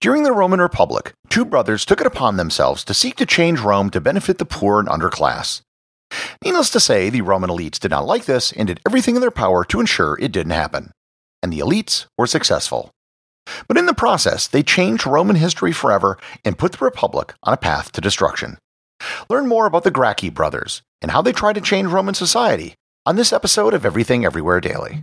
During the Roman Republic, two brothers took it upon themselves to seek to change Rome to benefit the poor and underclass. Needless to say, the Roman elites did not like this and did everything in their power to ensure it didn't happen. And the elites were successful. But in the process, they changed Roman history forever and put the Republic on a path to destruction. Learn more about the Gracchi brothers and how they tried to change Roman society on this episode of Everything Everywhere Daily.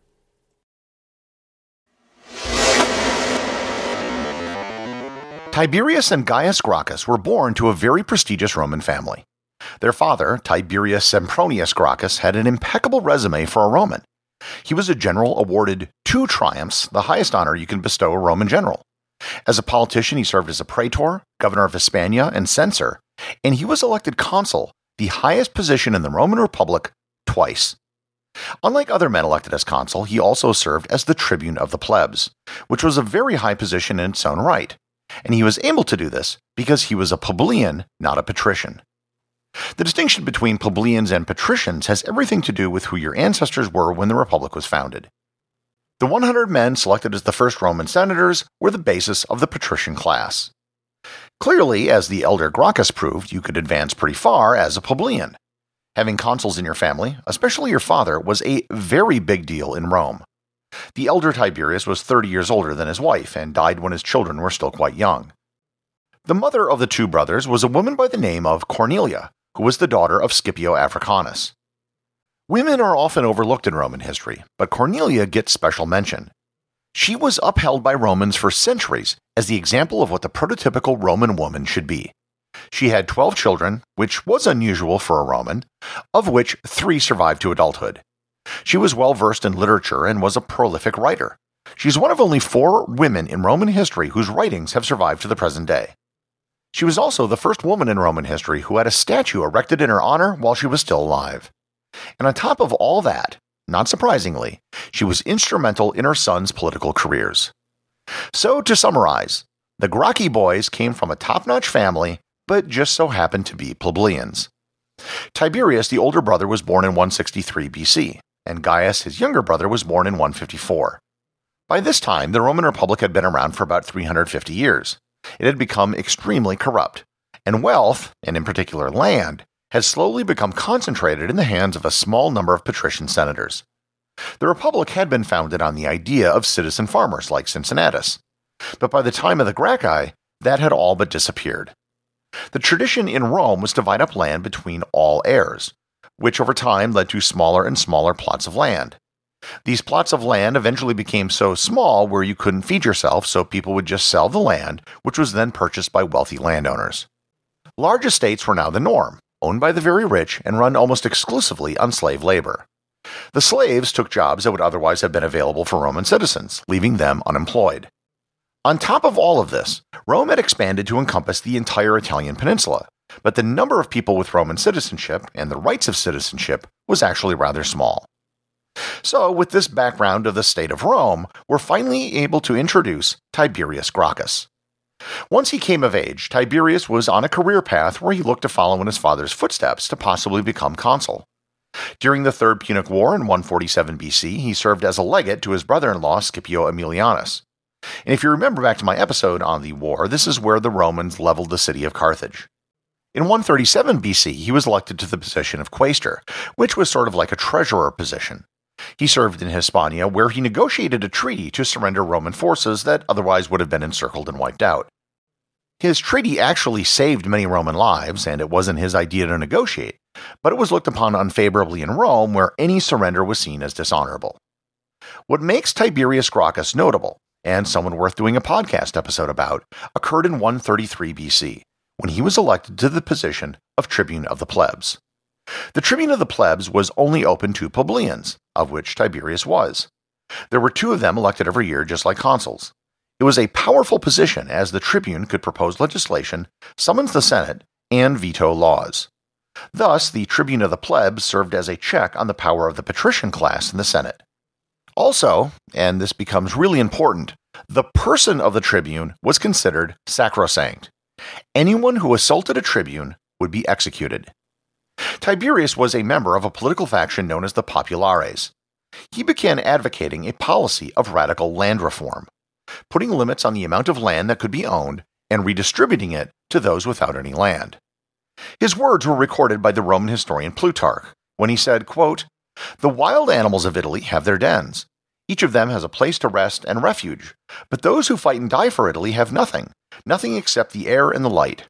Tiberius and Gaius Gracchus were born to a very prestigious Roman family. Their father, Tiberius Sempronius Gracchus, had an impeccable resume for a Roman. He was a general awarded two triumphs, the highest honor you can bestow a Roman general. As a politician, he served as a praetor, governor of Hispania, and censor, and he was elected consul, the highest position in the Roman Republic, twice. Unlike other men elected as consul, he also served as the tribune of the plebs, which was a very high position in its own right and he was able to do this because he was a plebeian, not a patrician. The distinction between plebeians and patricians has everything to do with who your ancestors were when the Republic was founded. The 100 men selected as the first Roman senators were the basis of the patrician class. Clearly, as the elder Gracchus proved, you could advance pretty far as a plebeian. Having consuls in your family, especially your father, was a very big deal in Rome. The elder Tiberius was 30 years older than his wife and died when his children were still quite young. The mother of the two brothers was a woman by the name of Cornelia, who was the daughter of Scipio Africanus. Women are often overlooked in Roman history, but Cornelia gets special mention. She was upheld by Romans for centuries as the example of what the prototypical Roman woman should be. She had 12 children, which was unusual for a Roman, of which three survived to adulthood. She was well versed in literature and was a prolific writer. She's one of only four women in Roman history whose writings have survived to the present day. She was also the first woman in Roman history who had a statue erected in her honor while she was still alive. And on top of all that, not surprisingly, she was instrumental in her sons' political careers. So, to summarize, the Gracchi boys came from a top notch family, but just so happened to be plebeians. Tiberius, the older brother, was born in 163 BC and Gaius, his younger brother, was born in 154. By this time, the Roman Republic had been around for about 350 years. It had become extremely corrupt, and wealth, and in particular land, had slowly become concentrated in the hands of a small number of patrician senators. The Republic had been founded on the idea of citizen farmers like Cincinnatus, but by the time of the Gracchi, that had all but disappeared. The tradition in Rome was to divide up land between all heirs, which over time led to smaller and smaller plots of land. These plots of land eventually became so small where you couldn't feed yourself, so people would just sell the land, which was then purchased by wealthy landowners. Large estates were now the norm, owned by the very rich and run almost exclusively on slave labor. The slaves took jobs that would otherwise have been available for Roman citizens, leaving them unemployed. On top of all of this, Rome had expanded to encompass the entire Italian peninsula, but the number of people with Roman citizenship and the rights of citizenship was actually rather small. So, with this background of the state of Rome, we're finally able to introduce Tiberius Gracchus. Once he came of age, Tiberius was on a career path where he looked to follow in his father's footsteps to possibly become consul. During the Third Punic War in 147 BC, he served as a legate to his brother in law Scipio Aemilianus. And if you remember back to my episode on the war, this is where the Romans leveled the city of Carthage. In 137 BC, he was elected to the position of quaestor, which was sort of like a treasurer position. He served in Hispania, where he negotiated a treaty to surrender Roman forces that otherwise would have been encircled and wiped out. His treaty actually saved many Roman lives, and it wasn't his idea to negotiate, but it was looked upon unfavorably in Rome, where any surrender was seen as dishonorable. What makes Tiberius Gracchus notable, and someone worth doing a podcast episode about, occurred in 133 BC, when he was elected to the position of tribune of the plebs. The tribune of the plebs was only open to plebeians, of which Tiberius was. There were two of them elected every year, just like consuls. It was a powerful position, as the tribune could propose legislation, summons the Senate, and veto laws. Thus, the tribune of the plebs served as a check on the power of the patrician class in the Senate. Also, and this becomes really important, the person of the tribune was considered sacrosanct. Anyone who assaulted a tribune would be executed. Tiberius was a member of a political faction known as the Populares. He began advocating a policy of radical land reform, putting limits on the amount of land that could be owned and redistributing it to those without any land. His words were recorded by the Roman historian Plutarch when he said, quote, The wild animals of Italy have their dens. Each of them has a place to rest and refuge, but those who fight and die for Italy have nothing, nothing except the air and the light.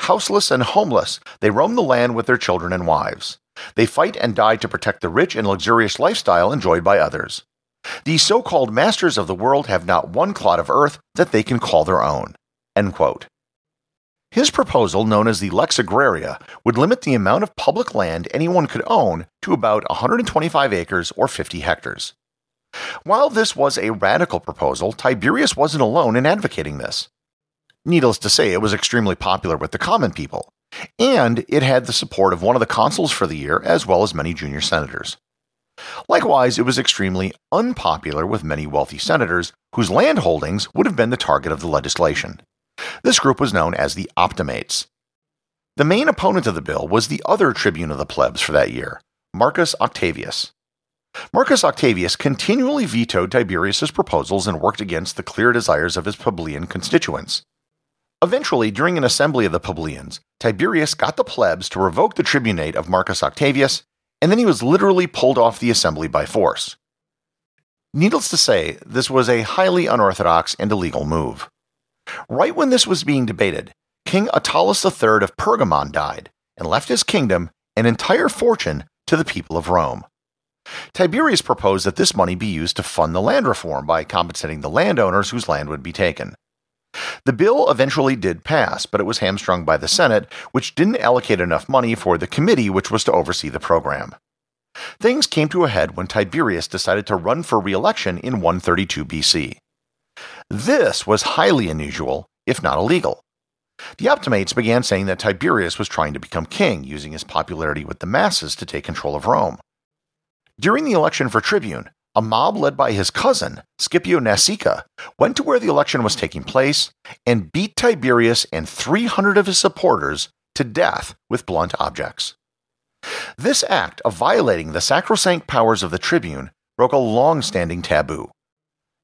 Houseless and homeless, they roam the land with their children and wives. They fight and die to protect the rich and luxurious lifestyle enjoyed by others. These so called masters of the world have not one clod of earth that they can call their own. His proposal, known as the Lex Agraria, would limit the amount of public land anyone could own to about 125 acres or 50 hectares. While this was a radical proposal, Tiberius wasn't alone in advocating this. Needless to say, it was extremely popular with the common people, and it had the support of one of the consuls for the year as well as many junior senators. Likewise, it was extremely unpopular with many wealthy senators whose land holdings would have been the target of the legislation. This group was known as the Optimates. The main opponent of the bill was the other tribune of the plebs for that year, Marcus Octavius. Marcus Octavius continually vetoed Tiberius's proposals and worked against the clear desires of his plebeian constituents. Eventually, during an assembly of the plebeians, Tiberius got the plebs to revoke the tribunate of Marcus Octavius, and then he was literally pulled off the assembly by force. Needless to say, this was a highly unorthodox and illegal move. Right when this was being debated, King Attalus III of Pergamon died and left his kingdom and entire fortune to the people of Rome. Tiberius proposed that this money be used to fund the land reform by compensating the landowners whose land would be taken. The bill eventually did pass, but it was hamstrung by the Senate, which didn't allocate enough money for the committee which was to oversee the program. Things came to a head when Tiberius decided to run for re election in 132 BC. This was highly unusual, if not illegal. The Optimates began saying that Tiberius was trying to become king, using his popularity with the masses to take control of Rome. During the election for tribune, a mob led by his cousin, Scipio Nasica, went to where the election was taking place and beat Tiberius and 300 of his supporters to death with blunt objects. This act of violating the sacrosanct powers of the tribune broke a long standing taboo.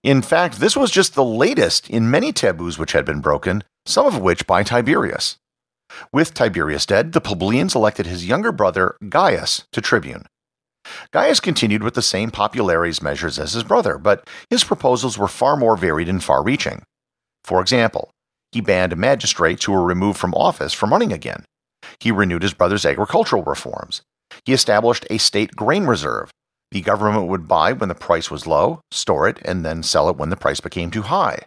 In fact, this was just the latest in many taboos which had been broken, some of which by Tiberius. With Tiberius dead, the plebeians elected his younger brother, Gaius, to tribune. Gaius continued with the same popularities measures as his brother, but his proposals were far more varied and far reaching. For example, he banned magistrates who were removed from office from running again. He renewed his brother's agricultural reforms. He established a state grain reserve. The government would buy when the price was low, store it, and then sell it when the price became too high.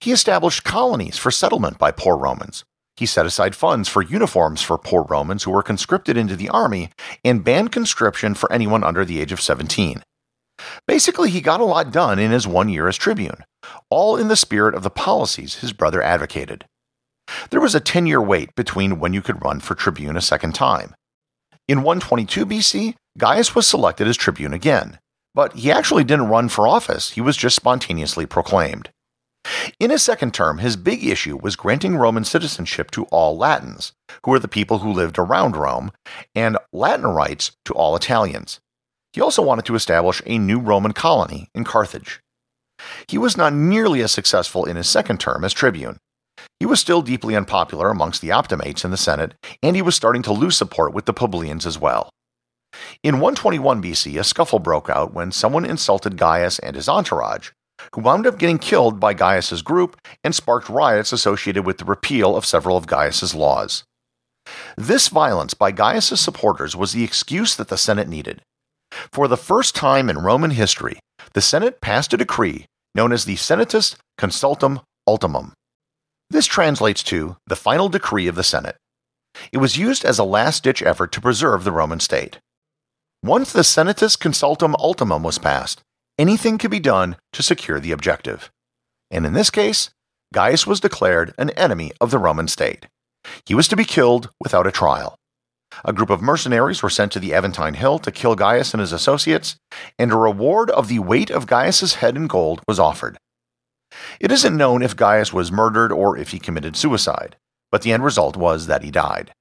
He established colonies for settlement by poor Romans. He set aside funds for uniforms for poor Romans who were conscripted into the army and banned conscription for anyone under the age of 17. Basically, he got a lot done in his one year as tribune, all in the spirit of the policies his brother advocated. There was a 10 year wait between when you could run for tribune a second time. In 122 BC, Gaius was selected as tribune again, but he actually didn't run for office, he was just spontaneously proclaimed. In his second term, his big issue was granting Roman citizenship to all Latins, who were the people who lived around Rome, and Latin rights to all Italians. He also wanted to establish a new Roman colony in Carthage. He was not nearly as successful in his second term as tribune. He was still deeply unpopular amongst the Optimates in the Senate, and he was starting to lose support with the plebeians as well. In 121 BC, a scuffle broke out when someone insulted Gaius and his entourage, who wound up getting killed by Gaius's group and sparked riots associated with the repeal of several of Gaius's laws. This violence by Gaius's supporters was the excuse that the Senate needed. For the first time in Roman history, the Senate passed a decree known as the Senatus Consultum Ultimum. This translates to the final decree of the Senate. It was used as a last ditch effort to preserve the Roman state. Once the Senatus Consultum Ultimum was passed, anything could be done to secure the objective. And in this case, Gaius was declared an enemy of the Roman state. He was to be killed without a trial. A group of mercenaries were sent to the Aventine Hill to kill Gaius and his associates, and a reward of the weight of Gaius's head in gold was offered. It isn't known if Gaius was murdered or if he committed suicide, but the end result was that he died.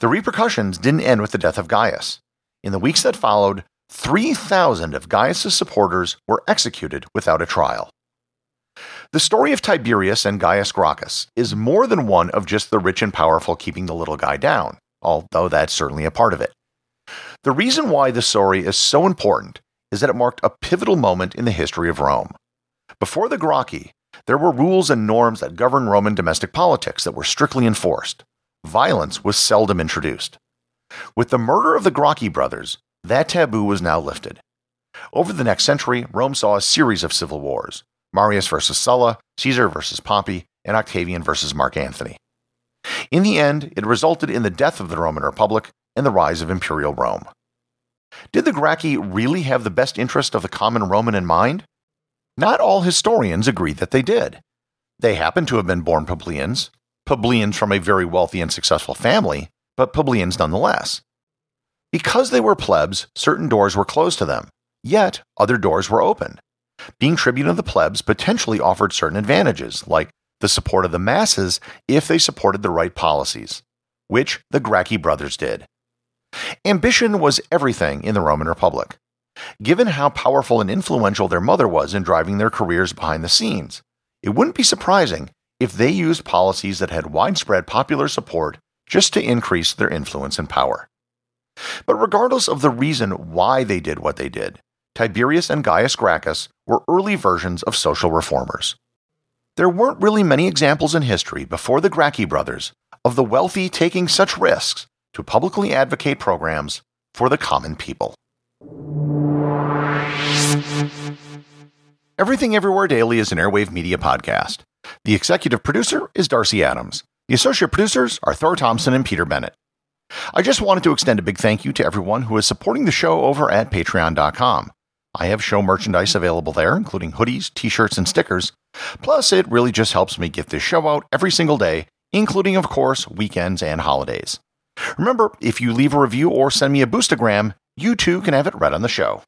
The repercussions didn't end with the death of Gaius. In the weeks that followed, 3,000 of Gaius's supporters were executed without a trial. The story of Tiberius and Gaius Gracchus is more than one of just the rich and powerful keeping the little guy down, although that's certainly a part of it. The reason why this story is so important is that it marked a pivotal moment in the history of Rome. Before the Gracchi, there were rules and norms that governed Roman domestic politics that were strictly enforced. Violence was seldom introduced. With the murder of the Gracchi brothers, that taboo was now lifted. Over the next century, Rome saw a series of civil wars Marius versus Sulla, Caesar versus Pompey, and Octavian versus Mark Antony. In the end, it resulted in the death of the Roman Republic and the rise of imperial Rome. Did the Gracchi really have the best interest of the common Roman in mind? Not all historians agree that they did. They happen to have been born plebeians, plebeians from a very wealthy and successful family, but plebeians nonetheless. Because they were plebs, certain doors were closed to them, yet other doors were open. Being tribune of the plebs potentially offered certain advantages, like the support of the masses if they supported the right policies, which the Gracchi brothers did. Ambition was everything in the Roman Republic. Given how powerful and influential their mother was in driving their careers behind the scenes, it wouldn't be surprising if they used policies that had widespread popular support just to increase their influence and power. But regardless of the reason why they did what they did, Tiberius and Gaius Gracchus were early versions of social reformers. There weren't really many examples in history before the Gracchi brothers of the wealthy taking such risks to publicly advocate programs for the common people. Everything Everywhere Daily is an Airwave Media podcast. The executive producer is Darcy Adams. The associate producers are Thor Thompson and Peter Bennett. I just wanted to extend a big thank you to everyone who is supporting the show over at patreon.com. I have show merchandise available there, including hoodies, t shirts, and stickers. Plus, it really just helps me get this show out every single day, including, of course, weekends and holidays. Remember, if you leave a review or send me a boostagram, you too can have it read on the show.